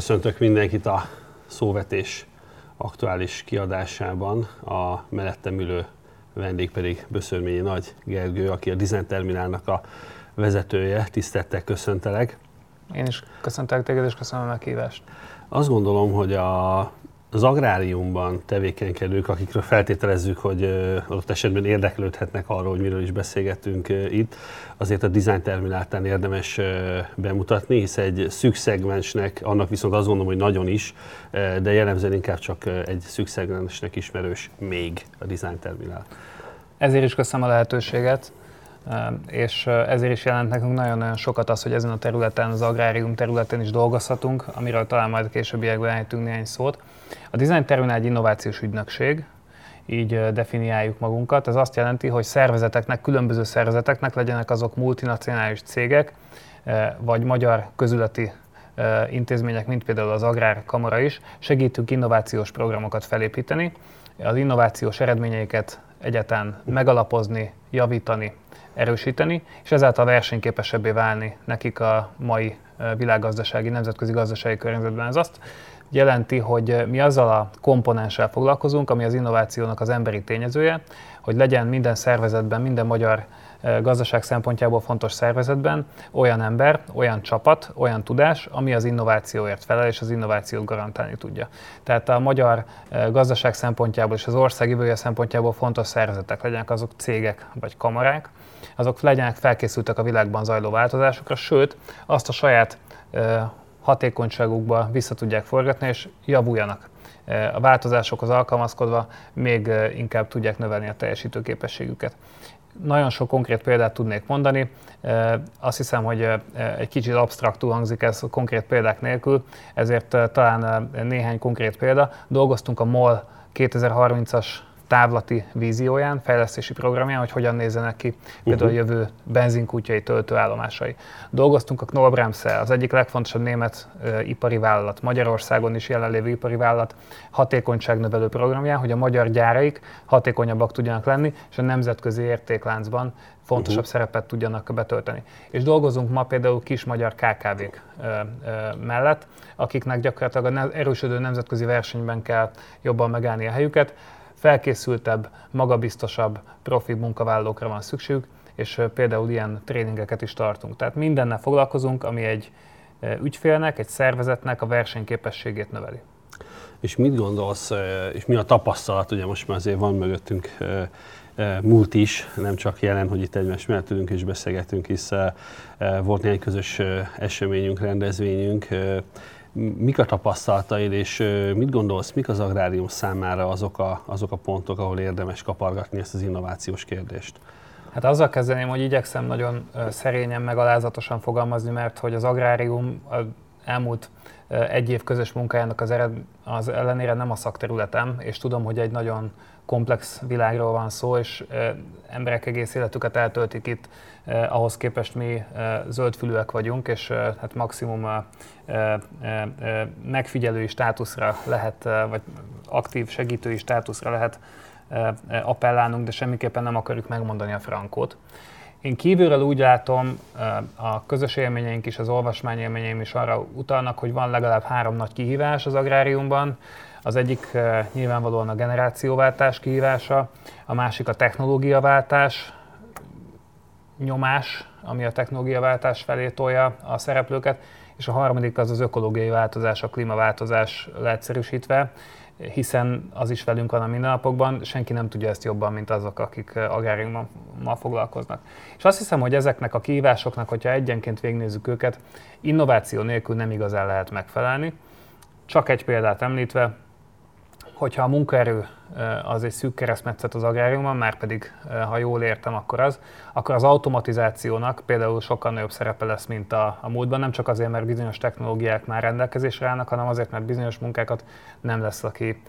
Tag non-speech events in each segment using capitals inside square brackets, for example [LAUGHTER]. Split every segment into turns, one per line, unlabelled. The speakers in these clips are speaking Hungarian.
Köszöntök mindenkit a szóvetés aktuális kiadásában. A mellettem ülő vendég pedig Böszörményi Nagy Gergő, aki a Design Terminálnak a vezetője. Tisztettek, köszöntelek.
Én is köszöntelek téged, és köszönöm a meghívást.
Azt gondolom, hogy a az agráriumban tevékenykedők, akikről feltételezzük, hogy adott esetben érdeklődhetnek arról, hogy miről is beszélgetünk itt, azért a design termináltán érdemes bemutatni, hisz egy szűk szegmensnek, annak viszont azt gondolom, hogy nagyon is, de jellemzően inkább csak egy szűk szegmensnek ismerős még a design terminál.
Ezért is köszönöm a lehetőséget és ezért is jelent nekünk nagyon-nagyon sokat az, hogy ezen a területen, az agrárium területén is dolgozhatunk, amiről talán majd a későbbiekben ejtünk néhány szót. A Design Terminál egy innovációs ügynökség, így definiáljuk magunkat. Ez azt jelenti, hogy szervezeteknek, különböző szervezeteknek legyenek azok multinacionális cégek, vagy magyar közületi intézmények, mint például az Agrárkamara is, segítünk innovációs programokat felépíteni, az innovációs eredményeiket egyetlen megalapozni, javítani, erősíteni, és ezáltal versenyképesebbé válni nekik a mai világgazdasági, nemzetközi gazdasági környezetben. Ez azt jelenti, hogy mi azzal a komponenssel foglalkozunk, ami az innovációnak az emberi tényezője, hogy legyen minden szervezetben, minden magyar gazdaság szempontjából fontos szervezetben olyan ember, olyan csapat, olyan tudás, ami az innovációért felel, és az innovációt garantálni tudja. Tehát a magyar gazdaság szempontjából és az ország jövője szempontjából fontos szervezetek legyenek azok cégek vagy kamarák, azok legyenek felkészültek a világban zajló változásokra, sőt, azt a saját hatékonyságukba vissza tudják forgatni, és javuljanak. A változásokhoz alkalmazkodva még inkább tudják növelni a teljesítőképességüket. Nagyon sok konkrét példát tudnék mondani. Azt hiszem, hogy egy kicsit absztraktul hangzik ez konkrét példák nélkül, ezért talán néhány konkrét példa. Dolgoztunk a MOL 2030-as távlati vízióján, fejlesztési programján, hogy hogyan nézzenek ki például uh-huh. a jövő benzinkútjai, töltőállomásai. Dolgoztunk a Knorr-Bremse, az egyik legfontosabb német uh, ipari vállalat, Magyarországon is jelenlévő ipari vállalat hatékonyságnövelő programján, hogy a magyar gyáraik hatékonyabbak tudjanak lenni, és a nemzetközi értékláncban fontosabb uh-huh. szerepet tudjanak betölteni. És dolgozunk ma például kis magyar KKV-k ö, ö, mellett, akiknek gyakorlatilag a erősödő nemzetközi versenyben kell jobban megállni a helyüket felkészültebb, magabiztosabb, profi munkavállalókra van szükségük, és például ilyen tréningeket is tartunk. Tehát mindennel foglalkozunk, ami egy ügyfélnek, egy szervezetnek a versenyképességét növeli.
És mit gondolsz, és mi a tapasztalat, ugye most már azért van mögöttünk múlt is, nem csak jelen, hogy itt egymás mellett ülünk és beszélgetünk, hisz volt néhány közös eseményünk, rendezvényünk, Mik a tapasztalataid, és mit gondolsz, mik az agrárium számára azok a, azok a pontok, ahol érdemes kapargatni ezt az innovációs kérdést?
Hát azzal kezdeném, hogy igyekszem nagyon szerényen, meg alázatosan fogalmazni, mert hogy az agrárium elmúlt egy év közös munkájának az, ered, az ellenére nem a szakterületem, és tudom, hogy egy nagyon komplex világról van szó, és emberek egész életüket eltöltik itt, ahhoz képest mi zöldfülűek vagyunk, és hát maximum megfigyelői státuszra lehet, vagy aktív segítői státuszra lehet appellálnunk, de semmiképpen nem akarjuk megmondani a frankót. Én kívülről úgy látom, a közös élményeink is, az olvasmányélményeim is arra utalnak, hogy van legalább három nagy kihívás az agráriumban. Az egyik nyilvánvalóan a generációváltás kihívása, a másik a technológiaváltás, nyomás, ami a technológiaváltás felé tolja a szereplőket, és a harmadik az az ökológiai változás, a klímaváltozás leegyszerűsítve, hiszen az is velünk van a mindennapokban, senki nem tudja ezt jobban, mint azok, akik agráriummal foglalkoznak. És azt hiszem, hogy ezeknek a kihívásoknak, hogyha egyenként végignézzük őket, innováció nélkül nem igazán lehet megfelelni. Csak egy példát említve, hogyha a munkaerő az egy szűk keresztmetszet az agráriumban, már pedig, ha jól értem, akkor az, akkor az automatizációnak például sokkal nagyobb szerepe lesz, mint a, a múltban, nem csak azért, mert bizonyos technológiák már rendelkezésre állnak, hanem azért, mert bizonyos munkákat nem lesz, aki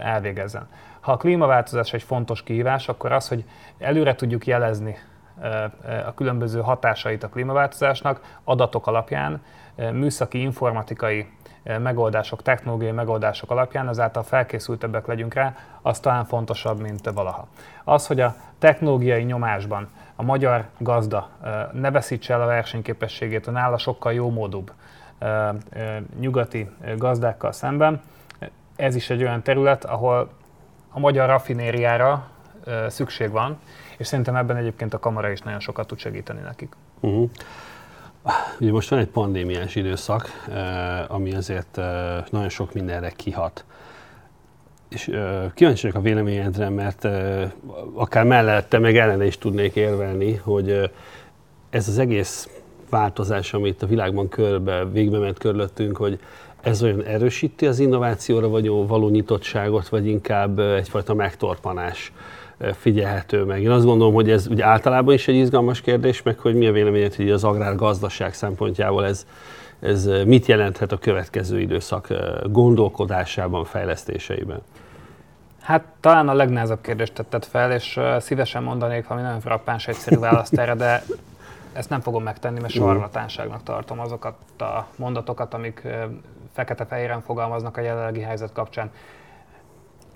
elvégezzen. Ha a klímaváltozás egy fontos kihívás, akkor az, hogy előre tudjuk jelezni a különböző hatásait a klímaváltozásnak adatok alapján, műszaki, informatikai megoldások, technológiai megoldások alapján, azáltal felkészültebbek legyünk rá, az talán fontosabb, mint valaha. Az, hogy a technológiai nyomásban a magyar gazda ne veszítse el a versenyképességét, a nála sokkal jó módúbb nyugati gazdákkal szemben. Ez is egy olyan terület, ahol a magyar raffinériára szükség van, és szerintem ebben egyébként a kamara is nagyon sokat tud segíteni nekik. Uh-huh.
Ugye most van egy pandémiás időszak, ami azért nagyon sok mindenre kihat. És kíváncsi vagyok a véleményedre, mert akár mellette, meg ellene is tudnék érvelni, hogy ez az egész változás, amit a világban körbe, végbe ment körülöttünk, hogy ez olyan erősíti az innovációra vagy való nyitottságot, vagy inkább egyfajta megtorpanás figyelhető meg. Én azt gondolom, hogy ez ugye általában is egy izgalmas kérdés, meg hogy mi a véleményed, hogy az agrárgazdaság szempontjából ez, ez mit jelenthet a következő időszak gondolkodásában, fejlesztéseiben?
Hát talán a legnehezebb kérdést tetted fel, és szívesen mondanék valami nagyon frappáns egyszerű választ erre, de ezt nem fogom megtenni, mert sarlatánságnak tartom azokat a mondatokat, amik fekete-fehéren fogalmaznak a jelenlegi helyzet kapcsán.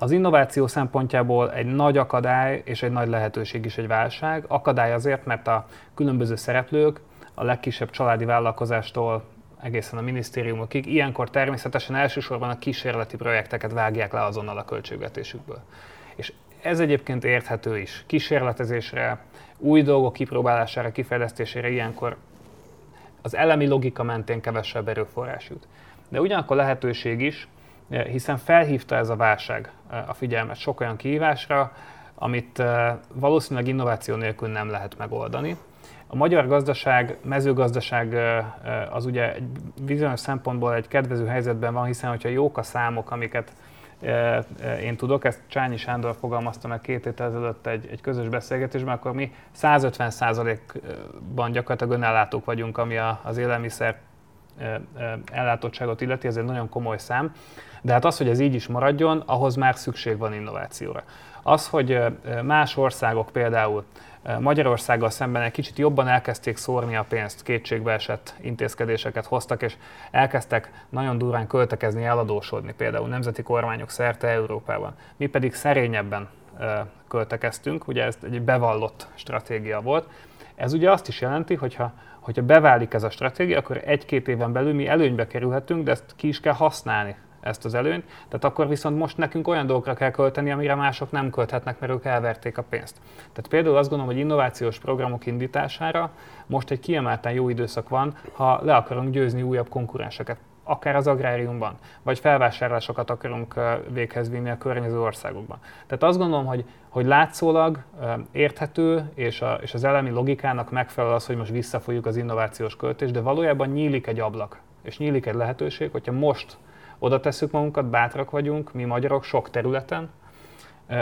Az innováció szempontjából egy nagy akadály és egy nagy lehetőség is egy válság. Akadály azért, mert a különböző szereplők, a legkisebb családi vállalkozástól egészen a minisztériumokig, ilyenkor természetesen elsősorban a kísérleti projekteket vágják le azonnal a költségvetésükből. És ez egyébként érthető is. Kísérletezésre, új dolgok kipróbálására, kifejlesztésére ilyenkor az elemi logika mentén kevesebb erőforrás jut. De ugyanakkor lehetőség is, hiszen felhívta ez a válság a figyelmet sok olyan kihívásra, amit valószínűleg innováció nélkül nem lehet megoldani. A magyar gazdaság, mezőgazdaság az ugye egy bizonyos szempontból egy kedvező helyzetben van, hiszen hogyha jók a számok, amiket én tudok, ezt Csányi Sándor fogalmazta meg két héttel ezelőtt egy, egy közös beszélgetésben, akkor mi 150%-ban gyakorlatilag önellátók vagyunk, ami az élelmiszer ellátottságot illeti, ez egy nagyon komoly szám. De hát az, hogy ez így is maradjon, ahhoz már szükség van innovációra. Az, hogy más országok például Magyarországgal szemben egy kicsit jobban elkezdték szórni a pénzt, kétségbeesett intézkedéseket hoztak, és elkezdtek nagyon durván költekezni, eladósodni például nemzeti kormányok szerte Európában. Mi pedig szerényebben költekeztünk, ugye ez egy bevallott stratégia volt. Ez ugye azt is jelenti, hogyha hogyha beválik ez a stratégia, akkor egy-két éven belül mi előnybe kerülhetünk, de ezt ki is kell használni ezt az előnyt. Tehát akkor viszont most nekünk olyan dolgokra kell költeni, amire mások nem költhetnek, mert ők elverték a pénzt. Tehát például azt gondolom, hogy innovációs programok indítására most egy kiemelten jó időszak van, ha le akarunk győzni újabb konkurenseket akár az agráriumban, vagy felvásárlásokat akarunk véghez vinni a környező országokban. Tehát azt gondolom, hogy, hogy látszólag érthető, és, a, és az elemi logikának megfelel az, hogy most visszafolyjuk az innovációs költést, de valójában nyílik egy ablak, és nyílik egy lehetőség, hogyha most oda tesszük magunkat, bátrak vagyunk, mi magyarok sok területen,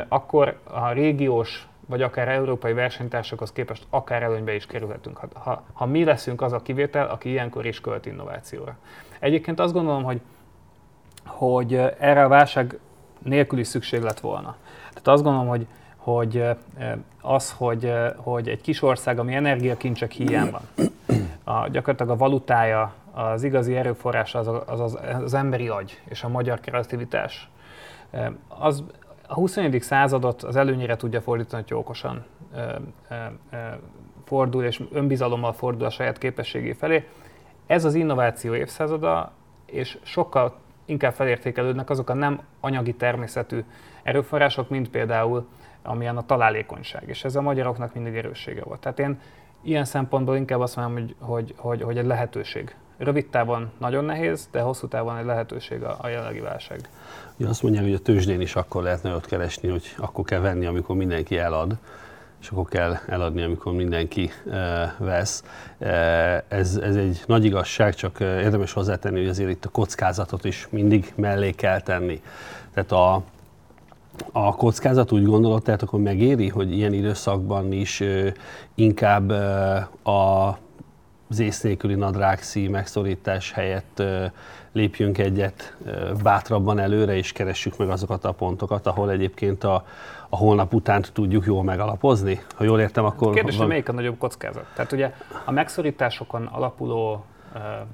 akkor a régiós vagy akár európai versenytársakhoz képest akár előnybe is kerülhetünk, ha, ha, ha mi leszünk az a kivétel, aki ilyenkor is költ innovációra. Egyébként azt gondolom, hogy, hogy erre a válság nélkül is szükség lett volna. Tehát azt gondolom, hogy, hogy az, hogy, hogy egy kis ország, ami energiakincsek hiány van, a, gyakorlatilag a valutája, az igazi erőforrás az, az, az, az emberi agy és a magyar kreativitás. Az, a 21. századot az előnyére tudja fordítani, hogy okosan fordul, és önbizalommal fordul a saját képességé felé. Ez az innováció évszázada, és sokkal inkább felértékelődnek azok a nem anyagi természetű erőforrások, mint például amilyen a találékonyság, és ez a magyaroknak mindig erőssége volt. Tehát én ilyen szempontból inkább azt mondom, hogy, hogy, hogy, hogy egy lehetőség. Rövid távon nagyon nehéz, de hosszú távon egy lehetőség a, a jelenlegi válság.
Ja, azt mondják, hogy a tőzsdén is akkor lehet nagyot keresni, hogy akkor kell venni, amikor mindenki elad és akkor kell eladni, amikor mindenki e, vesz. E, ez, ez egy nagy igazság, csak érdemes hozzátenni, hogy azért itt a kockázatot is mindig mellé kell tenni. Tehát a, a kockázat úgy gondolod, tehát akkor megéri, hogy ilyen időszakban is e, inkább e, a az ész nélküli nadrágszí megszorítás helyett lépjünk egyet bátrabban előre, és keressük meg azokat a pontokat, ahol egyébként a, a holnap után tudjuk jól megalapozni? Ha jól értem, akkor...
Kérdés, van... melyik a nagyobb kockázat? Tehát ugye a megszorításokon alapuló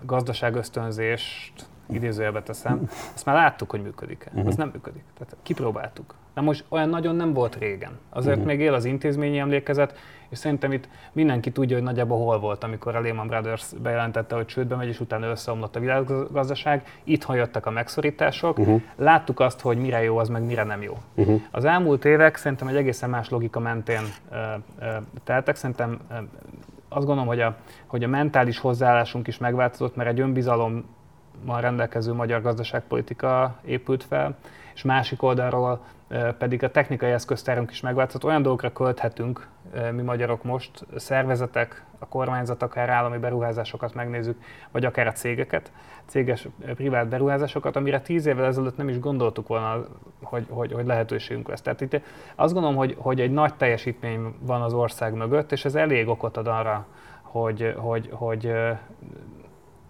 gazdaságösztönzést idézőjelbe teszem, azt már láttuk, hogy működik-e. Uh-huh. Az nem működik. Tehát kipróbáltuk. Na most olyan nagyon nem volt régen. Azért uh-huh. még él az intézményi emlékezet, és szerintem itt mindenki tudja, hogy nagyjából hol volt, amikor a Lehman Brothers bejelentette, hogy csődbe megy, és utána összeomlott a világgazdaság. Itt jöttek a megszorítások. Uh-huh. Láttuk azt, hogy mire jó az, meg mire nem jó. Uh-huh. Az elmúlt évek szerintem egy egészen más logika mentén ö, ö, teltek. Szerintem ö, azt gondolom, hogy a, hogy a mentális hozzáállásunk is megváltozott, mert egy önbizalommal rendelkező magyar gazdaságpolitika épült fel, és másik oldalról pedig a technikai eszköztárunk is megváltozott. Olyan dolgokra költhetünk mi magyarok most, szervezetek, a kormányzat, akár állami beruházásokat megnézzük, vagy akár a cégeket, céges privát beruházásokat, amire tíz évvel ezelőtt nem is gondoltuk volna, hogy, hogy, hogy lehetőségünk lesz. Tehát itt azt gondolom, hogy, hogy egy nagy teljesítmény van az ország mögött, és ez elég okot ad arra, hogy, hogy, hogy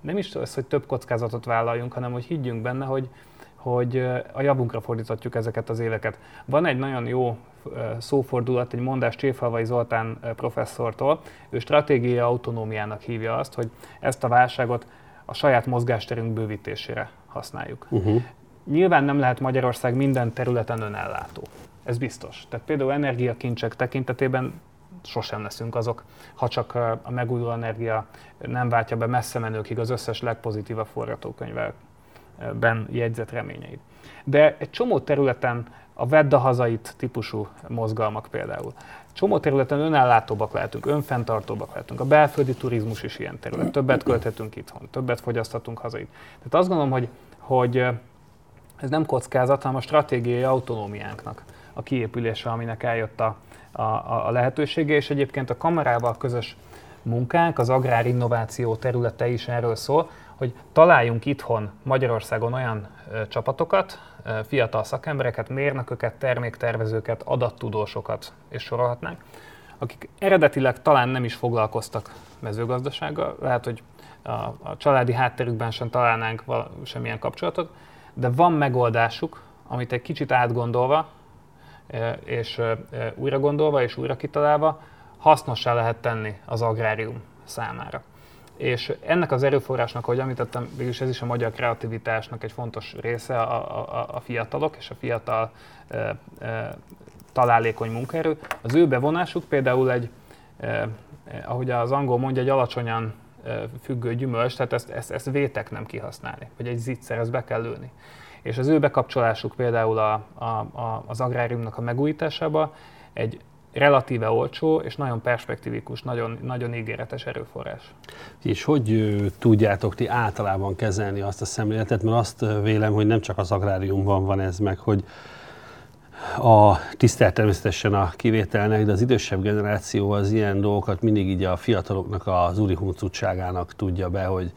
nem is az, hogy több kockázatot vállaljunk, hanem hogy higgyünk benne, hogy, hogy a javunkra fordíthatjuk ezeket az éveket. Van egy nagyon jó szófordulat, egy mondás Cséfalvai Zoltán professzortól, ő stratégiai autonómiának hívja azt, hogy ezt a válságot a saját mozgásterünk bővítésére használjuk. Uh-huh. Nyilván nem lehet Magyarország minden területen önellátó. Ez biztos. Tehát például energiakincsek tekintetében sosem leszünk azok, ha csak a megújuló energia nem váltja be messze menőkig az összes legpozitívabb forgatókönyvvel ben jegyzett reményeit. De egy csomó területen a vedd a hazait típusú mozgalmak például. Csomó területen önellátóbbak lehetünk, önfenntartóbbak lehetünk. A belföldi turizmus is ilyen terület. Többet költhetünk itthon, többet fogyaszthatunk hazait. Tehát azt gondolom, hogy, hogy ez nem kockázat, hanem a stratégiai autonómiánknak a kiépülése, aminek eljött a, a, a lehetősége, és egyébként a kamarával közös munkánk, az agrárinnováció területe is erről szól, hogy találjunk itthon Magyarországon olyan ö, csapatokat, ö, fiatal szakembereket, mérnököket, terméktervezőket, adattudósokat, és sorolhatnánk, akik eredetileg talán nem is foglalkoztak mezőgazdasággal, lehet, hogy a, a családi hátterükben sem találnánk val- semmilyen kapcsolatot, de van megoldásuk, amit egy kicsit átgondolva, és újra gondolva és újra kitalálva hasznossá lehet tenni az agrárium számára. És ennek az erőforrásnak, ahogy említettem, végülis ez is a magyar kreativitásnak egy fontos része, a, a, a fiatalok és a fiatal e, e, találékony munkaerő. Az ő bevonásuk például egy, e, ahogy az angol mondja, egy alacsonyan e, függő gyümölcs, tehát ezt, ezt, ezt vétek nem kihasználni, vagy egy zicser, ezt be kell lőni. És az ő bekapcsolásuk például a, a, a, az agráriumnak a megújításába egy relatíve olcsó és nagyon perspektívikus, nagyon, nagyon ígéretes erőforrás.
És hogy tudjátok ti általában kezelni azt a szemléletet, mert azt vélem, hogy nem csak az agráriumban van ez meg, hogy a tisztelt természetesen a kivételnek, de az idősebb generáció az ilyen dolgokat mindig így a fiataloknak az úri tudja be, hogy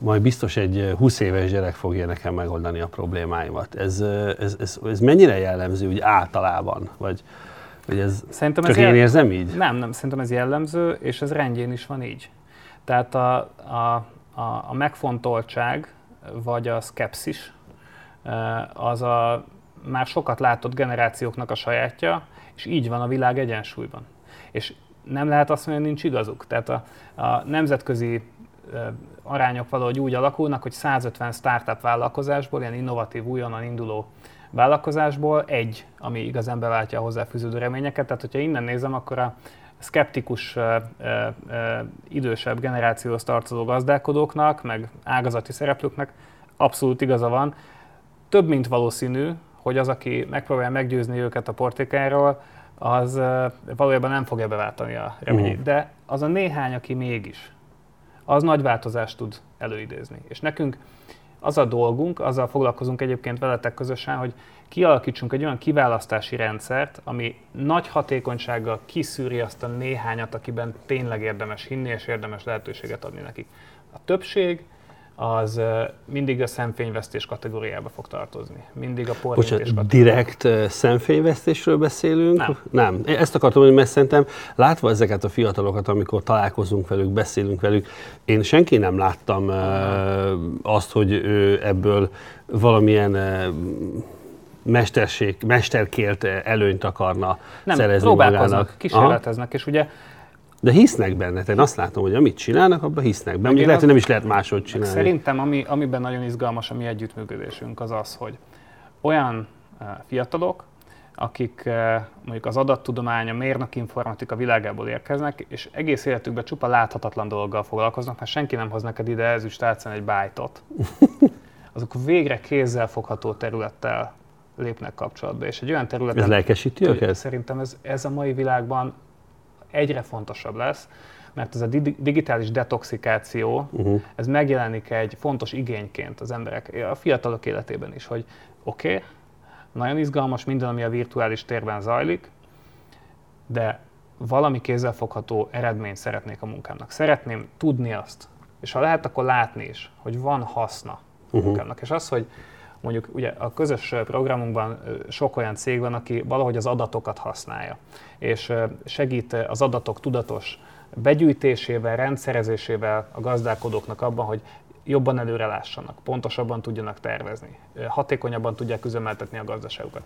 majd biztos egy 20 éves gyerek fogja nekem megoldani a problémáimat. Ez, ez, ez, ez mennyire jellemző úgy általában? Vagy, vagy ez szerintem csak ez én jel... érzem így?
Nem, nem, szerintem ez jellemző, és ez rendjén is van így. Tehát a, a, a, a megfontoltság, vagy a szkepszis, az a már sokat látott generációknak a sajátja, és így van a világ egyensúlyban. És nem lehet azt mondani, hogy nincs igazuk. Tehát a, a nemzetközi arányok valahogy úgy alakulnak, hogy 150 startup vállalkozásból, ilyen innovatív, újonnan induló vállalkozásból egy, ami igazán beváltja a hozzáfűződő reményeket. Tehát, hogyha innen nézem, akkor a szkeptikus, ö, ö, idősebb generációhoz tartozó gazdálkodóknak, meg ágazati szereplőknek abszolút igaza van. Több mint valószínű, hogy az, aki megpróbálja meggyőzni őket a portékáról, az valójában nem fogja beváltani a reményét. Uh-huh. De az a néhány, aki mégis az nagy változást tud előidézni. És nekünk az a dolgunk, azzal foglalkozunk egyébként veletek közösen, hogy kialakítsunk egy olyan kiválasztási rendszert, ami nagy hatékonysággal kiszűri azt a néhányat, akiben tényleg érdemes hinni és érdemes lehetőséget adni nekik. A többség az mindig a szemfényvesztés kategóriába fog tartozni. Mindig a porrintés
direkt szemfényvesztésről beszélünk? Nem. Nem. Ezt akartam mondani, mert szerintem látva ezeket a fiatalokat, amikor találkozunk velük, beszélünk velük, én senki nem láttam uh, azt, hogy ő ebből valamilyen mesterség, mesterkélt előnyt akarna nem, szerezni
próbálkoznak, magának. kísérleteznek, Aha. és ugye
De hisznek benne, én azt látom, hogy amit csinálnak, abban hisznek benne. Mondjuk lehet, hogy nem is lehet máshogy csinálni.
Szerintem, ami, amiben nagyon izgalmas a mi együttműködésünk, az az, hogy olyan fiatalok, akik mondjuk az adattudomány, a mérnök informatika világából érkeznek, és egész életükben csupa láthatatlan dologgal foglalkoznak, mert senki nem hoz neked ide ezüst egy bájtot. [LAUGHS] Azok végre kézzel fogható területtel lépnek kapcsolatba. És egy olyan terület.
Ez lelkesíti őket?
Szerintem ez, ez a mai világban egyre fontosabb lesz, mert ez a digitális detoxikáció, uh-huh. ez megjelenik egy fontos igényként az emberek, a fiatalok életében is, hogy oké, okay, nagyon izgalmas minden, ami a virtuális térben zajlik, de valami kézzelfogható eredményt szeretnék a munkámnak. Szeretném tudni azt, és ha lehet, akkor látni is, hogy van haszna a uh-huh. munkámnak. És az, hogy mondjuk ugye a közös programunkban sok olyan cég van, aki valahogy az adatokat használja, és segít az adatok tudatos begyűjtésével, rendszerezésével a gazdálkodóknak abban, hogy jobban előre lássanak, pontosabban tudjanak tervezni, hatékonyabban tudják üzemeltetni a gazdaságukat.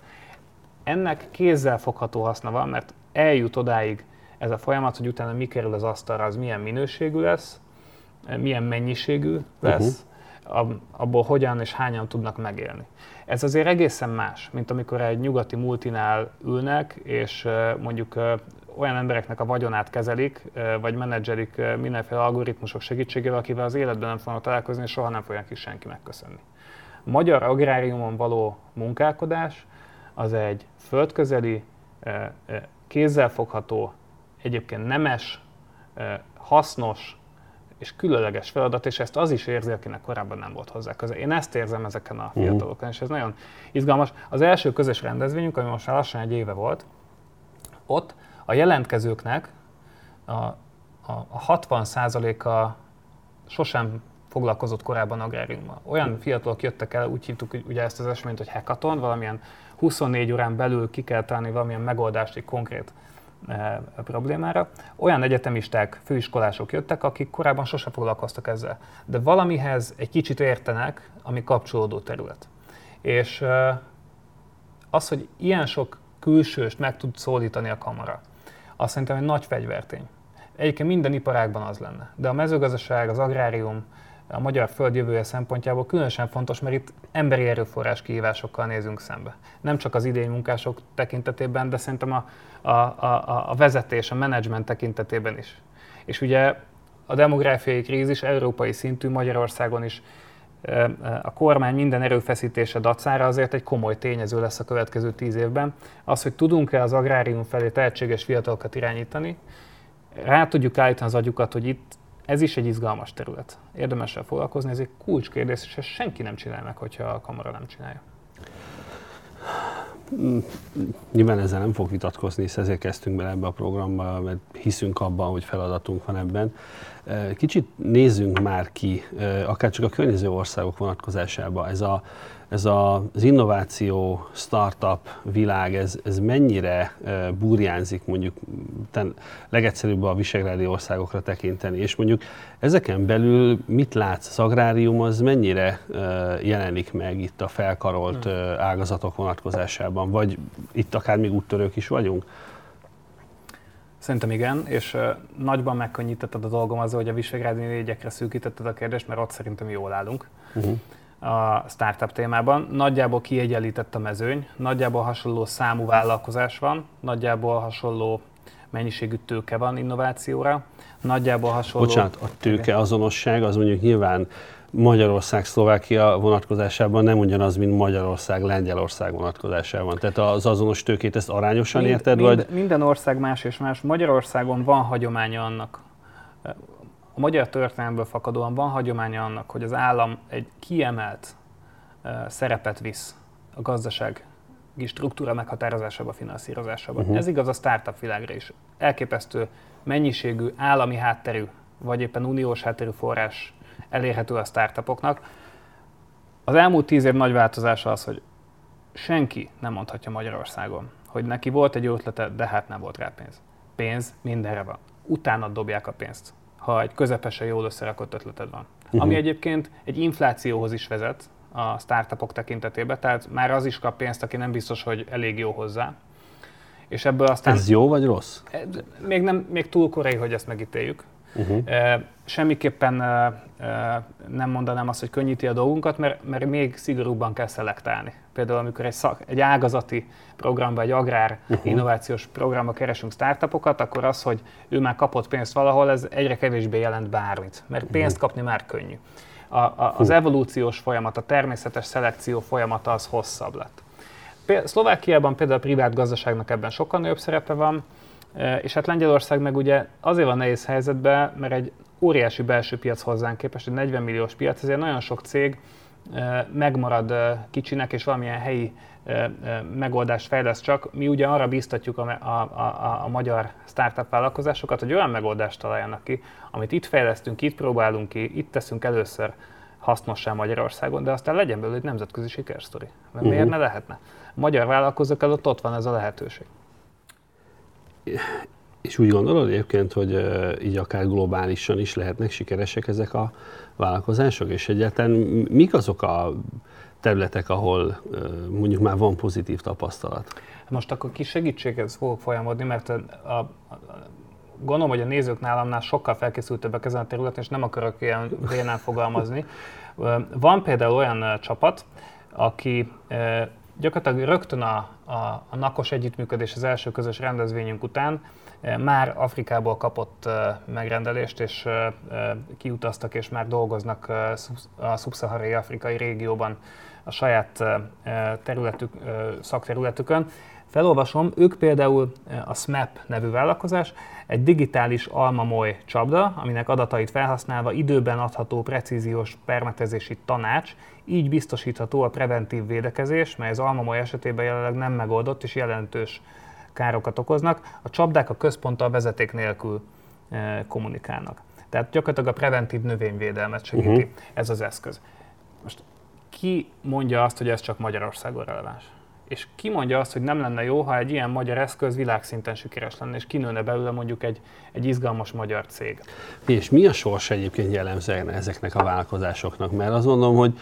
Ennek kézzel fogható haszna van, mert eljut odáig ez a folyamat, hogy utána mi kerül az asztalra, az milyen minőségű lesz, milyen mennyiségű lesz, uh-huh abból hogyan és hányan tudnak megélni. Ez azért egészen más, mint amikor egy nyugati multinál ülnek, és mondjuk olyan embereknek a vagyonát kezelik, vagy menedzselik mindenféle algoritmusok segítségével, akivel az életben nem fognak találkozni, és soha nem fogják is senki megköszönni. Magyar agráriumon való munkálkodás az egy földközeli, kézzelfogható, egyébként nemes, hasznos, és különleges feladat, és ezt az is érzi, akinek korábban nem volt hozzá köze. Én ezt érzem ezeken a mhm. fiatalokon, és ez nagyon izgalmas. Az első közös rendezvényünk, ami most már lassan egy éve volt, ott a jelentkezőknek a, a, a 60%-a sosem foglalkozott korábban agráriummal. Olyan fiatalok jöttek el, úgy hívtuk ugye ezt az eseményt, hogy hackathon, valamilyen 24 órán belül ki kell találni valamilyen megoldást egy konkrét problémára. Olyan egyetemisták, főiskolások jöttek, akik korábban sose foglalkoztak ezzel, de valamihez egy kicsit értenek, ami kapcsolódó terület. És e, az, hogy ilyen sok külsőst meg tud szólítani a kamera, azt szerintem egy nagy fegyvertény. Egyébként minden iparágban az lenne, de a mezőgazdaság, az agrárium, a magyar föld jövője szempontjából különösen fontos, mert itt emberi erőforrás kihívásokkal nézünk szembe. Nem csak az idény munkások tekintetében, de szerintem a, a, a, a vezetés, a menedzsment tekintetében is. És ugye a demográfiai krízis európai szintű Magyarországon is a kormány minden erőfeszítése dacára azért egy komoly tényező lesz a következő tíz évben. Az, hogy tudunk-e az agrárium felé tehetséges fiatalokat irányítani, rá tudjuk állítani az agyukat, hogy itt ez is egy izgalmas terület. Érdemes el foglalkozni, ez egy kulcskérdés, és ezt senki nem csinál meg, hogyha a kamera nem csinálja.
Nyilván ezzel nem fog vitatkozni, és ezért kezdtünk bele ebbe a programba, mert hiszünk abban, hogy feladatunk van ebben. Kicsit nézzünk már ki, akár csak a környező országok vonatkozásában. Ez a ez a, az innováció, startup világ, ez, ez mennyire burjánzik mondjuk legegyszerűbb a visegrádi országokra tekinteni, és mondjuk ezeken belül mit látsz, az agrárium az mennyire jelenik meg itt a felkarolt hmm. ágazatok vonatkozásában, vagy itt akár még úttörők is vagyunk?
Szerintem igen, és nagyban megkönnyítetted a dolgom azzal, hogy a visegrádi négyekre szűkítetted a kérdést, mert ott szerintem jól állunk. Uh-huh a startup témában. Nagyjából kiegyenlített a mezőny, nagyjából hasonló számú vállalkozás van, nagyjából hasonló mennyiségű tőke van innovációra, nagyjából hasonló...
Bocsánat, a tőke azonosság az mondjuk nyilván Magyarország, Szlovákia vonatkozásában nem ugyanaz, mint Magyarország, Lengyelország vonatkozásában. Tehát az azonos tőkét ezt arányosan mind, érted?
Mind,
vagy?
Minden ország más és más. Magyarországon van hagyománya annak, a magyar történelmből fakadóan van hagyománya annak, hogy az állam egy kiemelt szerepet visz a gazdaság struktúra meghatározásába, finanszírozásába. Uh-huh. Ez igaz a startup világra is. Elképesztő mennyiségű állami hátterű, vagy éppen uniós hátterű forrás elérhető a startupoknak. Az elmúlt tíz év nagy változása az, hogy senki nem mondhatja Magyarországon, hogy neki volt egy ötlete, de hát nem volt rá pénz. Pénz mindenre van. Utána dobják a pénzt ha egy közepesen jól összerakott ötleted van. Uh-huh. Ami egyébként egy inflációhoz is vezet a startupok tekintetében, tehát már az is kap pénzt, aki nem biztos, hogy elég jó hozzá. És ebből aztán...
Ez jó vagy rossz?
Még, nem, még túl korai, hogy ezt megítéljük. Uh-huh. Semmiképpen nem mondanám azt, hogy könnyíti a dolgunkat, mert, mert még szigorúbban kell szelektálni. Például amikor egy, szak, egy ágazati programba, egy agrár uh-huh. innovációs programba keresünk startupokat, akkor az, hogy ő már kapott pénzt valahol, ez egyre kevésbé jelent bármit, mert pénzt kapni már könnyű. A, a, az evolúciós folyamat, a természetes szelekció folyamata az hosszabb lett. Szlovákiában például a privát gazdaságnak ebben sokkal nagyobb szerepe van, és hát Lengyelország meg ugye azért van nehéz helyzetben, mert egy óriási belső piac hozzánk képest, egy 40 milliós piac, ezért nagyon sok cég megmarad kicsinek, és valamilyen helyi megoldást fejleszt csak. Mi ugye arra bíztatjuk a, a, a, a magyar startup vállalkozásokat, hogy olyan megoldást találjanak ki, amit itt fejlesztünk, itt próbálunk ki, itt teszünk először hasznossá Magyarországon, de aztán legyen belőle egy nemzetközi sikersztori. Mert uh-huh. miért ne lehetne? A magyar vállalkozók előtt ott van ez a lehetőség.
És úgy gondolod egyébként, hogy így akár globálisan is lehetnek sikeresek ezek a vállalkozások, és egyáltalán mik azok a területek, ahol mondjuk már van pozitív tapasztalat?
Most akkor kis segítséghez fogok folyamodni, mert a, a, gondolom, hogy a nézők nálamnál sokkal felkészültebbek ezen a területen, és nem akarok ilyen vénán fogalmazni. [LAUGHS] Van például olyan csapat, aki gyakorlatilag rögtön a, a, a NAKOS együttműködés az első közös rendezvényünk után már Afrikából kapott megrendelést, és kiutaztak, és már dolgoznak a szubszaharai afrikai régióban a saját területük, szakterületükön. Felolvasom, ők például a SMAP nevű vállalkozás, egy digitális almamoly csapda, aminek adatait felhasználva időben adható precíziós permetezési tanács, így biztosítható a preventív védekezés, mely az almamoly esetében jelenleg nem megoldott és jelentős károkat okoznak. A csapdák a központtal vezeték nélkül kommunikálnak. Tehát gyakorlatilag a preventív növényvédelmet segíti uh-huh. ez az eszköz. Most ki mondja azt, hogy ez csak Magyarországon releváns? És ki mondja azt, hogy nem lenne jó, ha egy ilyen magyar eszköz világszinten sikeres lenne, és kinőne belőle mondjuk egy, egy izgalmas magyar cég.
És mi a sors egyébként jellemző ezeknek a vállalkozásoknak? Mert azt mondom, hogy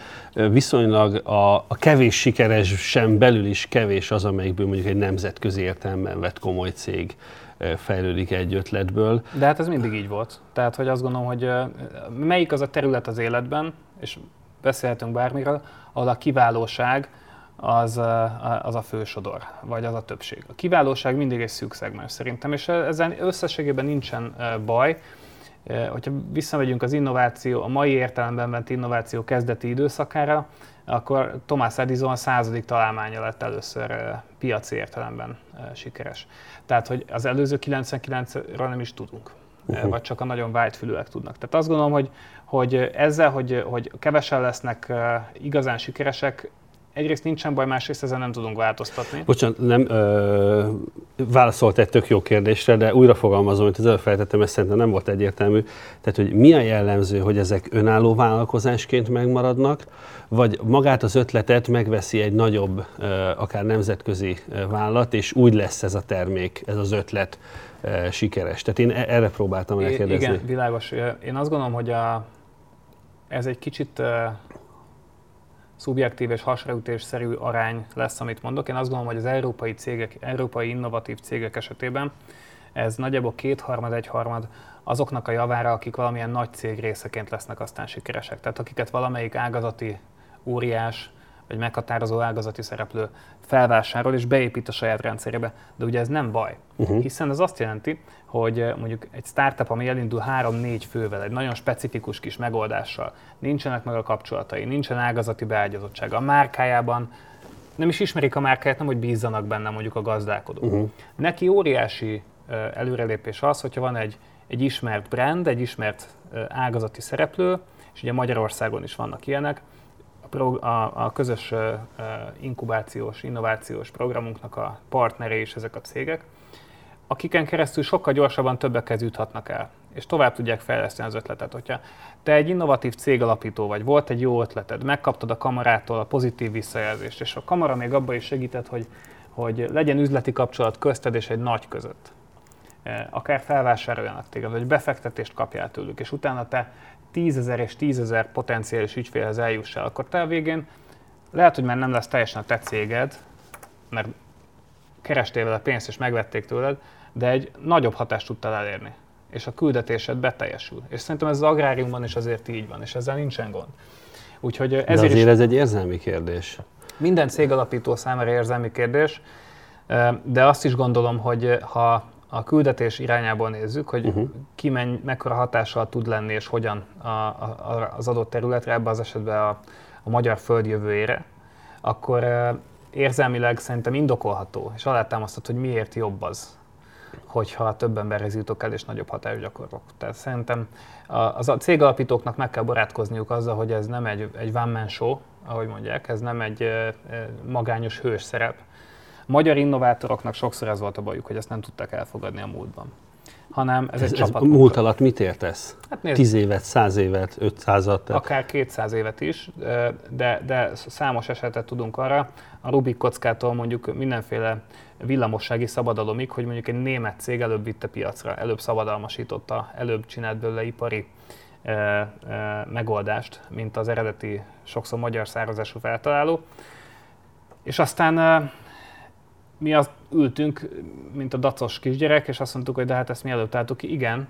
viszonylag a, a kevés sikeres sem belül is kevés az, amelyikből mondjuk egy nemzetközi értelemben vett komoly cég fejlődik egy ötletből.
De hát ez mindig így volt. Tehát, hogy azt gondolom, hogy melyik az a terület az életben, és beszélhetünk bármiről, ahol a kiválóság az, az a fősodor, vagy az a többség. A kiválóság mindig egy szűk szegmens szerintem, és ezen összességében nincsen baj. Hogyha visszamegyünk az innováció, a mai értelemben vett innováció kezdeti időszakára, akkor Thomas Edison a századik találmánya lett először piaci értelemben sikeres. Tehát, hogy az előző 99-ről nem is tudunk. Uh-huh. vagy csak a nagyon vágyfülőek tudnak. Tehát azt gondolom, hogy, hogy ezzel, hogy, hogy kevesen lesznek igazán sikeresek, egyrészt nincsen baj, másrészt ezen nem tudunk változtatni.
Bocsánat, nem ö, válaszolt egy tök jó kérdésre, de újra fogalmazom, hogy az előbb feltettem, ez szerintem nem volt egyértelmű. Tehát, hogy mi a jellemző, hogy ezek önálló vállalkozásként megmaradnak, vagy magát az ötletet megveszi egy nagyobb, ö, akár nemzetközi vállalat, és úgy lesz ez a termék, ez az ötlet ö, sikeres. Tehát én e-, erre próbáltam megkérdezni.
Igen, világos. Én azt gondolom, hogy a, ez egy kicsit szubjektív és hasraütésszerű arány lesz, amit mondok. Én azt gondolom, hogy az európai cégek, európai innovatív cégek esetében ez nagyjából kétharmad, egyharmad azoknak a javára, akik valamilyen nagy cég részeként lesznek aztán sikeresek. Tehát akiket valamelyik ágazati óriás, vagy meghatározó ágazati szereplő felvásárol és beépít a saját rendszerébe. De ugye ez nem baj, uh-huh. hiszen ez azt jelenti, hogy eh, mondjuk egy startup, ami elindul 3-4 fővel, egy nagyon specifikus kis megoldással, nincsenek meg a kapcsolatai, nincsen ágazati beágyazottsága, a márkájában nem is ismerik a márkáját, nem hogy bízzanak benne mondjuk a gazdálkodók. Uh-huh. Neki óriási eh, előrelépés az, hogyha van egy, egy ismert brand, egy ismert eh, ágazati szereplő, és ugye Magyarországon is vannak ilyenek, a, a, a közös inkubációs, innovációs programunknak a partnerei is ezek a cégek, akiken keresztül sokkal gyorsabban többekhez juthatnak el, és tovább tudják fejleszteni az ötletet. Hogyha te egy innovatív cégalapító vagy, volt egy jó ötleted, megkaptad a kamarától a pozitív visszajelzést, és a kamera még abban is segített, hogy, hogy legyen üzleti kapcsolat közted és egy nagy között. Akár felvásároljanak téged, vagy befektetést kapjál tőlük, és utána te tízezer és tízezer potenciális ügyfélhez eljussál, akkor te a végén lehet, hogy már nem lesz teljesen a te céged, mert kerestél vele pénzt és megvették tőled, de egy nagyobb hatást tudtál elérni. És a küldetésed beteljesül. És szerintem ez az agráriumban is azért így van, és ezzel nincsen gond.
Úgyhogy ezért de azért is ez egy érzelmi kérdés.
Minden cégalapító számára érzelmi kérdés, de azt is gondolom, hogy ha a küldetés irányából nézzük, hogy uh-huh. ki menny, mekkora hatással tud lenni és hogyan a, a, az adott területre, ebben az esetben a, a magyar föld jövőjére, akkor érzelmileg szerintem indokolható, és alátámasztott, hogy miért jobb az, hogyha több emberhez jutok el és nagyobb hatást gyakorlok. Tehát szerintem az a cégalapítóknak meg kell barátkozniuk azzal, hogy ez nem egy, egy one man show, ahogy mondják, ez nem egy magányos hős szerep. Magyar innovátoroknak sokszor ez volt a bajuk, hogy ezt nem tudták elfogadni a múltban hanem ez, ez egy csapat.
Múlt alatt mit értesz? Hát nézd, 10 évet, 100 évet, 500-at?
Akár 200 évet is, de, de számos esetet tudunk arra, a Rubik kockától mondjuk mindenféle villamossági szabadalomig, hogy mondjuk egy német cég előbb vitte piacra, előbb szabadalmasította, előbb csinált belőle ipari e, e, megoldást, mint az eredeti, sokszor magyar származású feltaláló. És aztán e, mi azt ültünk, mint a dacos kisgyerek, és azt mondtuk, hogy de hát ezt mi előtt álltuk ki, igen,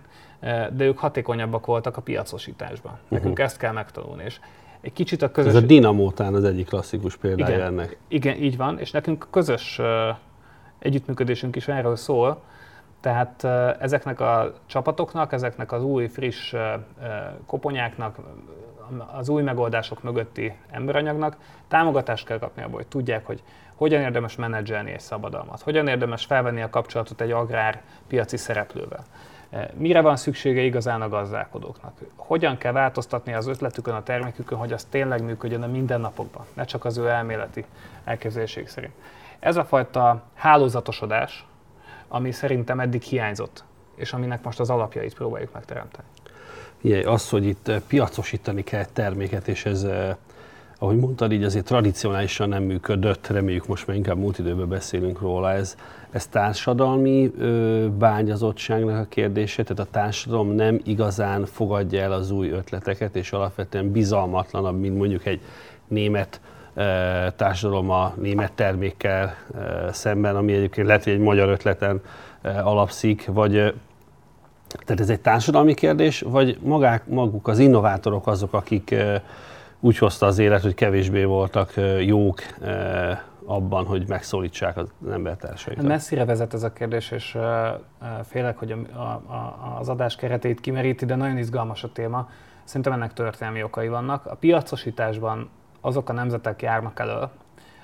de ők hatékonyabbak voltak a piacosításban. Nekünk uh-huh. ezt kell megtanulni. És egy kicsit a közös...
Ez a Dinamótán az egyik klasszikus példája
igen,
ennek.
Igen, így van, és nekünk közös együttműködésünk is erről szól, tehát ezeknek a csapatoknak, ezeknek az új, friss koponyáknak, az új megoldások mögötti emberanyagnak támogatást kell kapni abból, hogy tudják, hogy hogyan érdemes menedzselni egy szabadalmat, hogyan érdemes felvenni a kapcsolatot egy agrárpiaci szereplővel. Mire van szüksége igazán a gazdálkodóknak? Hogyan kell változtatni az ötletükön, a termékükön, hogy az tényleg működjön a mindennapokban, ne csak az ő elméleti elképzeléség szerint. Ez a fajta hálózatosodás, ami szerintem eddig hiányzott, és aminek most az alapjait próbáljuk megteremteni.
Igen, az, hogy itt piacosítani kell terméket, és ez, ahogy mondtad, így azért tradicionálisan nem működött, reméljük most már inkább múlt időben beszélünk róla, ez, ez társadalmi ö, bányazottságnak a kérdése, tehát a társadalom nem igazán fogadja el az új ötleteket, és alapvetően bizalmatlanabb, mint mondjuk egy német társadalom a német termékkel szemben, ami egyébként lehet, hogy egy magyar ötleten alapszik, vagy tehát ez egy társadalmi kérdés, vagy magák, maguk az innovátorok azok, akik úgy hozta az élet, hogy kevésbé voltak jók abban, hogy megszólítsák az embertársaikat?
Messzire vezet ez a kérdés, és félek, hogy a, a, az adás keretét kimeríti, de nagyon izgalmas a téma. Szerintem ennek történelmi okai vannak. A piacosításban azok a nemzetek járnak elő,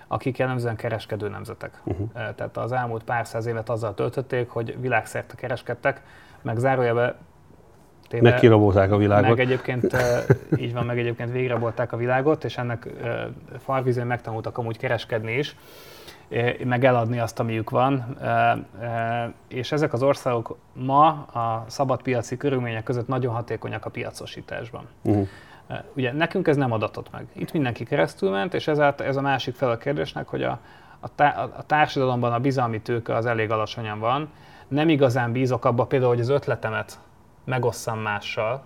akik jellemzően kereskedő nemzetek. Uh-huh. Tehát az elmúlt pár száz évet azzal töltötték, hogy világszerte kereskedtek, meg zárójelbe
téve, Megkirabolták a világot.
Meg egyébként, így van, meg egyébként végrerabolták a világot, és ennek farvizén megtanultak amúgy kereskedni is, meg eladni azt, amiük van. És ezek az országok ma a szabadpiaci körülmények között nagyon hatékonyak a piacosításban. Uh-huh. Ugye nekünk ez nem adatott meg. Itt mindenki keresztül ment, és ezáltal ez a másik fel a kérdésnek, hogy a, a, tá, a társadalomban a bizalmi tőke az elég alacsonyan van. Nem igazán bízok abba például, hogy az ötletemet megosszam mással,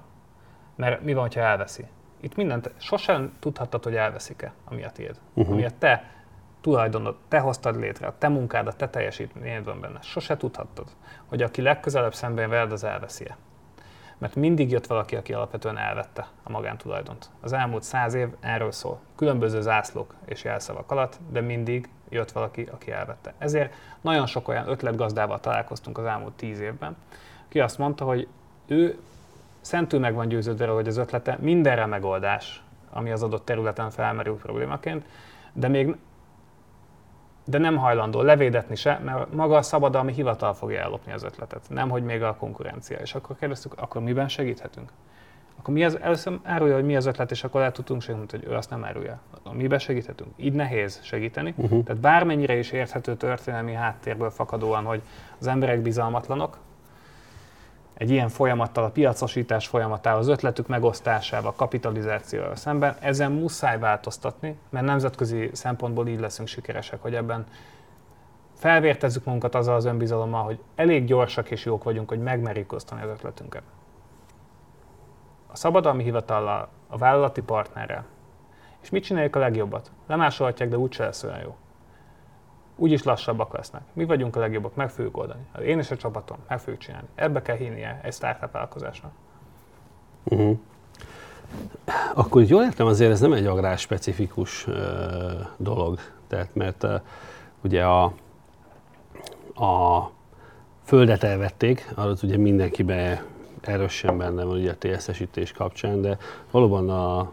mert mi van, ha elveszi? Itt mindent, sosem tudhattad, hogy elveszik-e, ami a tiéd. Uh-huh. Ami a te tulajdonod, te hoztad létre, a te munkád, a te teljesítményed van benne. Sose tudhattad, hogy aki legközelebb szemben veled, az elveszi-e mert mindig jött valaki, aki alapvetően elvette a magántulajdont. Az elmúlt száz év erről szól. Különböző zászlók és jelszavak alatt, de mindig jött valaki, aki elvette. Ezért nagyon sok olyan ötletgazdával találkoztunk az elmúlt tíz évben, ki azt mondta, hogy ő szentül meg van győződve, hogy az ötlete mindenre megoldás, ami az adott területen felmerül problémaként, de még de nem hajlandó levédetni se, mert maga a szabadalmi hivatal fogja ellopni az ötletet, nem hogy még a konkurencia. És akkor kérdeztük, akkor miben segíthetünk? Akkor mi az, először árulja, hogy mi az ötlet, és akkor el tudtunk segíteni, hogy ő azt nem árulja. Miben segíthetünk? Így nehéz segíteni. Uh-huh. Tehát bármennyire is érthető történelmi háttérből fakadóan, hogy az emberek bizalmatlanok, egy ilyen folyamattal, a piacosítás folyamatával, az ötletük megosztásával, kapitalizációval szemben, ezen muszáj változtatni, mert nemzetközi szempontból így leszünk sikeresek, hogy ebben felvértezzük magunkat azzal az önbizalommal, hogy elég gyorsak és jók vagyunk, hogy megmerjük osztani az ötletünket. A szabadalmi hivatallal, a vállalati partnerrel. És mit csináljuk a legjobbat? Lemásolhatják, de úgyse lesz olyan jó. Úgyis lassabbak lesznek. Mi vagyunk a legjobbak, meg fogjuk oldani. Én és a csapatom, meg fogjuk csinálni. Ebbe kell hinnie egy startup vállalkozásnak.
Uh-huh. Akkor jól értem, azért ez nem egy agrárspecifikus uh, dolog. Tehát, mert uh, ugye a, a földet elvették, az ugye mindenkibe erősen benne van ugye a TSZ-esítés kapcsán, de valóban a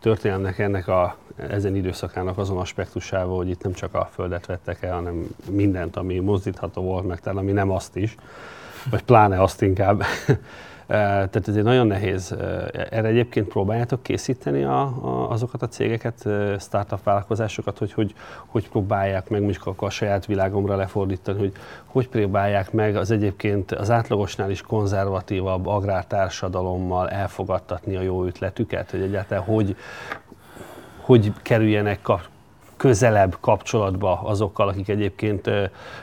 történelmnek ennek a ezen időszakának azon aspektusával, hogy itt nem csak a földet vettek el, hanem mindent, ami mozdítható volt, meg talán ami nem azt is, vagy pláne azt inkább. [LAUGHS] Tehát ez egy nagyon nehéz. Erre egyébként próbáljátok készíteni a, a, azokat a cégeket, startup vállalkozásokat, hogy, hogy hogy próbálják meg mondjuk a, a saját világomra lefordítani, hogy hogy próbálják meg az egyébként az átlagosnál is konzervatívabb agrártársadalommal elfogadtatni a jó ötletüket, hogy egyáltalán hogy, hogy kerüljenek kap, közelebb kapcsolatba azokkal, akik egyébként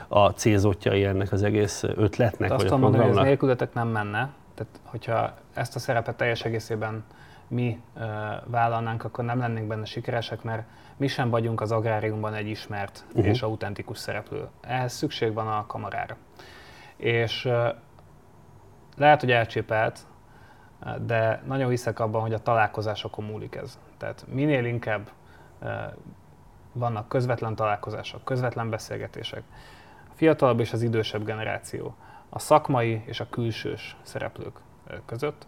a célzottjai ennek az egész ötletnek,
De azt programnak. Mondani, hogy ez nélkületek nem menne, tehát, hogyha ezt a szerepet teljes egészében mi ö, vállalnánk, akkor nem lennénk benne sikeresek, mert mi sem vagyunk az agráriumban egy ismert uh-huh. és autentikus szereplő. Ehhez szükség van a kamarára. És ö, lehet, hogy elcsépelt, de nagyon hiszek abban, hogy a találkozásokon múlik ez. Tehát minél inkább vannak közvetlen találkozások, közvetlen beszélgetések, a fiatalabb és az idősebb generáció, a szakmai és a külsős szereplők között,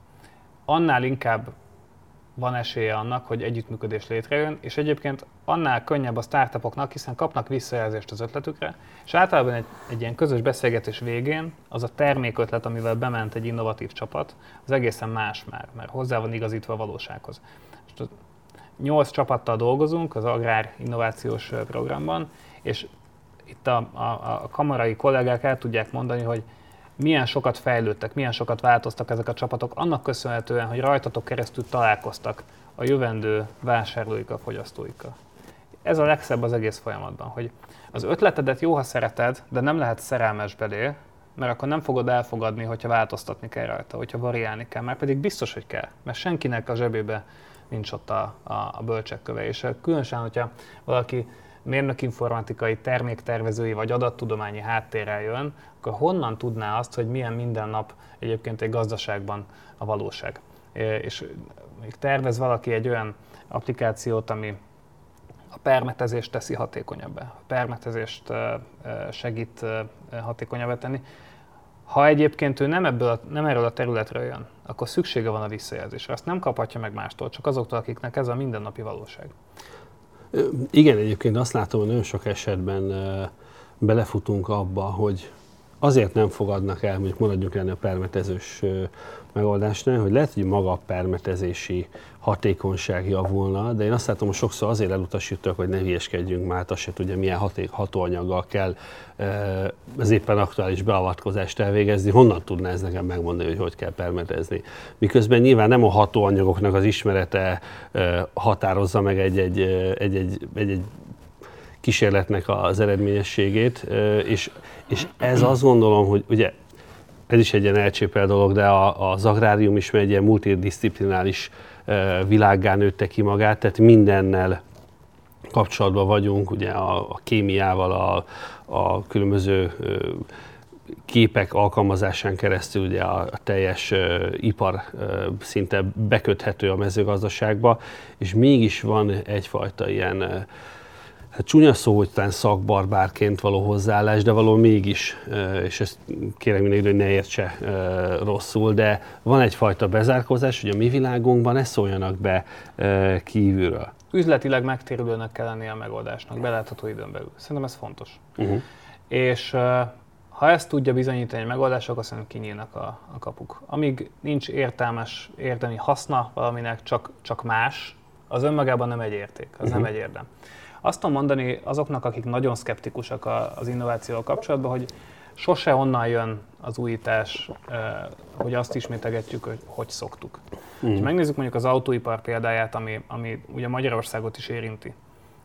annál inkább van esélye annak, hogy együttműködés létrejön, és egyébként annál könnyebb a startupoknak, hiszen kapnak visszajelzést az ötletükre, és általában egy, egy ilyen közös beszélgetés végén az a termékötlet, amivel bement egy innovatív csapat, az egészen más már, mert hozzá van igazítva a valósághoz. Nyolc csapattal dolgozunk az Agrár Innovációs Programban, és itt a, a, a kamarai kollégák el tudják mondani, hogy milyen sokat fejlődtek, milyen sokat változtak ezek a csapatok, annak köszönhetően, hogy rajtatok keresztül találkoztak a jövendő vásárlóikkal, fogyasztóikkal. Ez a legszebb az egész folyamatban, hogy az ötletedet jó, ha szereted, de nem lehet szerelmes belé, mert akkor nem fogod elfogadni, hogyha változtatni kell rajta, hogyha variálni kell, mert pedig biztos, hogy kell, mert senkinek a zsebébe nincs ott a, a, a bölcsekköve, és különösen, hogyha valaki mérnökinformatikai, terméktervezői vagy adattudományi háttérrel jön, akkor honnan tudná azt, hogy milyen minden nap egyébként egy gazdaságban a valóság. És még tervez valaki egy olyan applikációt, ami a permetezést teszi hatékonyabbá, a permetezést segít hatékonyabbá tenni. Ha egyébként ő nem, ebből a, nem erről a területről jön, akkor szüksége van a visszajelzésre. Azt nem kaphatja meg mástól, csak azoktól, akiknek ez a mindennapi valóság.
Igen, egyébként azt látom, hogy nagyon sok esetben belefutunk abba, hogy azért nem fogadnak el, mondjuk maradjunk ennél a permetezős megoldásnál, hogy lehet, hogy maga a permetezési hatékonyság javulna, de én azt látom, hogy sokszor azért elutasítok, hogy ne hülyeskedjünk már, azt se tudja, milyen haték, hatóanyaggal kell ez éppen aktuális beavatkozást elvégezni, honnan tudná ez nekem megmondani, hogy hogy kell permetezni. Miközben nyilván nem a hatóanyagoknak az ismerete határozza meg egy-egy kísérletnek az eredményességét, és, és ez azt gondolom, hogy ugye ez is egy ilyen elcsépel dolog, de a, az agrárium is egy ilyen multidisziplinális világgá nőtte ki magát, tehát mindennel kapcsolatban vagyunk, ugye a, a kémiával, a, a különböző képek alkalmazásán keresztül ugye a, teljes uh, ipar uh, szinte beköthető a mezőgazdaságba, és mégis van egyfajta ilyen uh, hát csúnya szó, hogy talán szakbarbárként való hozzáállás, de való mégis, és ezt kérem mindenki, hogy ne értse rosszul, de van egyfajta bezárkózás, hogy a mi világunkban ne szóljanak be kívülről.
Üzletileg megtérülőnek kell lennie a megoldásnak, belátható időn belül. Szerintem ez fontos. Uh-huh. És ha ezt tudja bizonyítani egy megoldás, akkor szerintem kinyílnak a, a kapuk. Amíg nincs értelmes, érdemi haszna valaminek, csak, csak más, az önmagában nem egy érték, az uh-huh. nem egy érdem. Azt tudom mondani azoknak, akik nagyon szkeptikusak az innovációval kapcsolatban, hogy sose onnan jön az újítás, hogy azt ismételgetjük, hogy hogy szoktuk. Mm. Ha megnézzük mondjuk az autóipar példáját, ami, ami ugye Magyarországot is érinti,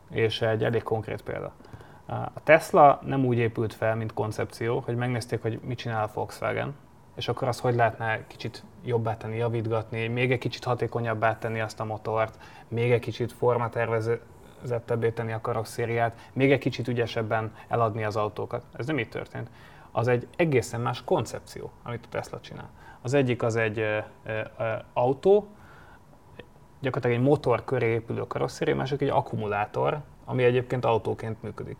és egy elég konkrét példa. A Tesla nem úgy épült fel, mint koncepció, hogy megnézték, hogy mit csinál a Volkswagen, és akkor azt hogy lehetne kicsit jobbá tenni, javítgatni, még egy kicsit hatékonyabbá tenni azt a motort, még egy kicsit formatervező, fegyverzettebbé tenni a karosszériát, még egy kicsit ügyesebben eladni az autókat. Ez nem így történt. Az egy egészen más koncepció, amit a Tesla csinál. Az egyik az egy ö, ö, autó, gyakorlatilag egy motor köré épülő karosszéria, másik egy akkumulátor, ami egyébként autóként működik.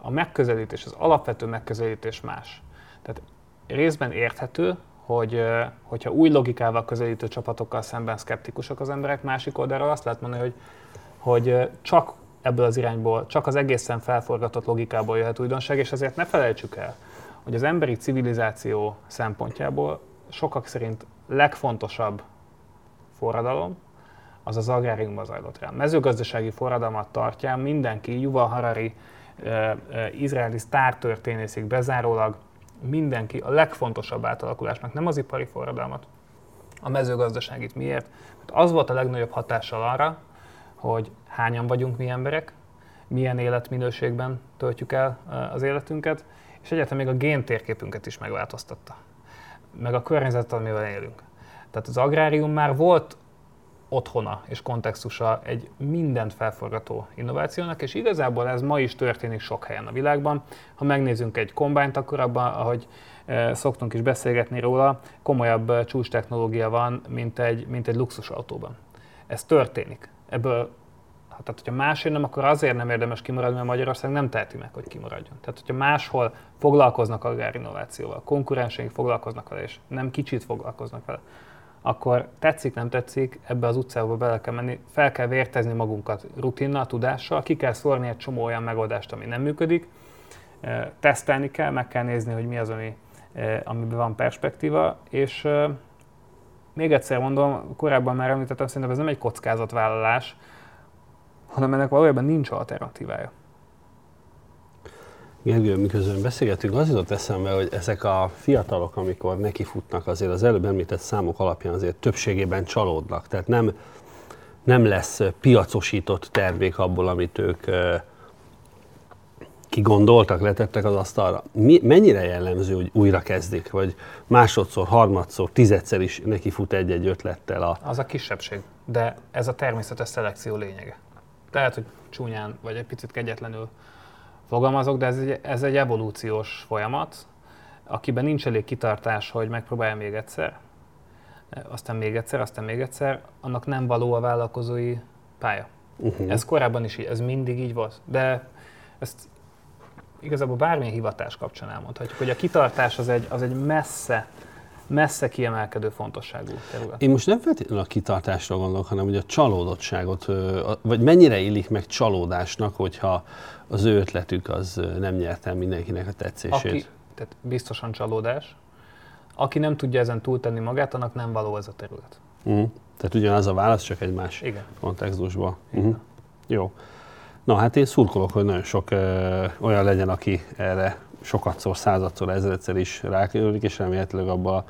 A megközelítés, az alapvető megközelítés más. Tehát részben érthető, hogy hogyha új logikával közelítő csapatokkal szemben szkeptikusok az emberek, másik oldalról azt lehet mondani, hogy, hogy csak ebből az irányból, csak az egészen felforgatott logikából jöhet újdonság, és ezért ne felejtsük el, hogy az emberi civilizáció szempontjából sokak szerint legfontosabb forradalom az az agráriumban zajlott rá. Mezőgazdasági forradalmat tartja mindenki, Yuval Harari, izraeli sztártörténészig bezárólag mindenki a legfontosabb átalakulásnak, nem az ipari forradalmat, a mezőgazdaságit. Miért? Mert az volt a legnagyobb hatással arra, hogy hányan vagyunk mi emberek, milyen életminőségben töltjük el az életünket, és egyáltalán még a géntérképünket is megváltoztatta. Meg a környezetet, amivel élünk. Tehát az agrárium már volt otthona és kontextusa egy mindent felforgató innovációnak, és igazából ez ma is történik sok helyen a világban. Ha megnézzünk egy kombányt, akkor abban, ahogy szoktunk is beszélgetni róla, komolyabb csúcs technológia van, mint egy, mint egy luxusautóban. Ez történik. Ebből tehát, hogyha másért nem, akkor azért nem érdemes kimaradni, mert Magyarország nem teheti meg, hogy kimaradjon. Tehát, hogyha máshol foglalkoznak innovációval, konkurenseink foglalkoznak vele, és nem kicsit foglalkoznak vele, akkor tetszik, nem tetszik, ebbe az utcába bele kell menni, fel kell vértezni magunkat rutinnal, tudással, ki kell szórni egy csomó olyan megoldást, ami nem működik, tesztelni kell, meg kell nézni, hogy mi az, ami, amiben van perspektíva, és még egyszer mondom, korábban már említettem, szerintem ez nem egy kockázatvállalás, hanem ennek valójában nincs alternatívája.
Gergő, miközben beszélgetünk, az jutott eszembe, hogy ezek a fiatalok, amikor nekifutnak, azért az előbb említett számok alapján azért többségében csalódnak. Tehát nem, nem lesz piacosított termék abból, amit ők kigondoltak, letettek az asztalra. Mi, mennyire jellemző, hogy újra kezdik, vagy másodszor, harmadszor, tizedszer is neki fut egy-egy ötlettel? A...
Az a kisebbség, de ez a természetes szelekció lényege. Tehát, hogy csúnyán, vagy egy picit kegyetlenül fogalmazok, de ez egy, ez egy evolúciós folyamat, akiben nincs elég kitartás, hogy megpróbálja még egyszer, aztán még egyszer, aztán még egyszer, annak nem való a vállalkozói pálya. Uh-huh. Ez korábban is így, ez mindig így volt. De ezt igazából bármilyen hivatás kapcsán elmondhatjuk, hogy a kitartás az egy, az egy messze messze kiemelkedő fontosságú terület.
Én most nem feltétlenül a kitartásra gondolok, hanem hogy a csalódottságot, vagy mennyire illik meg csalódásnak, hogyha az ő ötletük az nem nyert el mindenkinek a tetszését.
Aki, tehát biztosan csalódás. Aki nem tudja ezen túltenni magát, annak nem való ez a terület.
Uh-huh. Tehát ugyanaz a válasz, csak egy más Igen. kontextusban. Uh-huh. Jó. Na hát én szurkolok, hogy nagyon sok ö, olyan legyen, aki erre sokatszor, századszor, ezeredszer is rákerülik, és remélhetőleg abban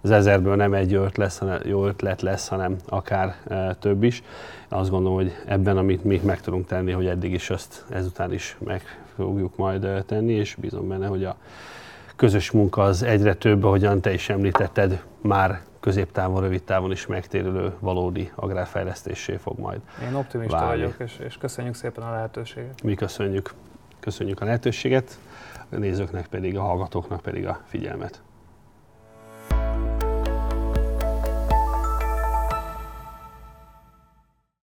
az ezerből nem egy jó lesz, hanem, jó ötlet lesz, hanem akár e, több is. Azt gondolom, hogy ebben, amit mi meg tudunk tenni, hogy eddig is azt ezután is meg fogjuk majd e, tenni, és bízom benne, hogy a közös munka az egyre több, ahogyan te is említetted, már középtávon, rövid távon is megtérülő valódi agrárfejlesztésé fog majd
Én optimista válni. vagyok, és, és köszönjük szépen a lehetőséget.
Mi köszönjük. Köszönjük a lehetőséget, a nézőknek pedig, a hallgatóknak pedig a figyelmet.